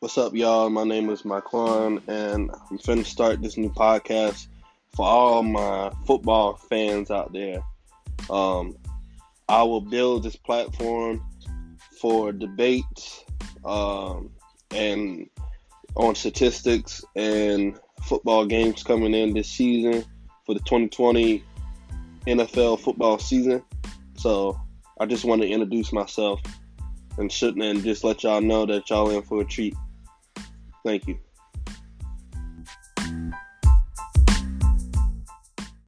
What's up, y'all? My name is Miquan, and I'm finna start this new podcast for all my football fans out there. Um, I will build this platform for debate um, and on statistics and football games coming in this season for the 2020 NFL football season. So I just want to introduce myself and shouldn't and just let y'all know that y'all in for a treat. Thank you.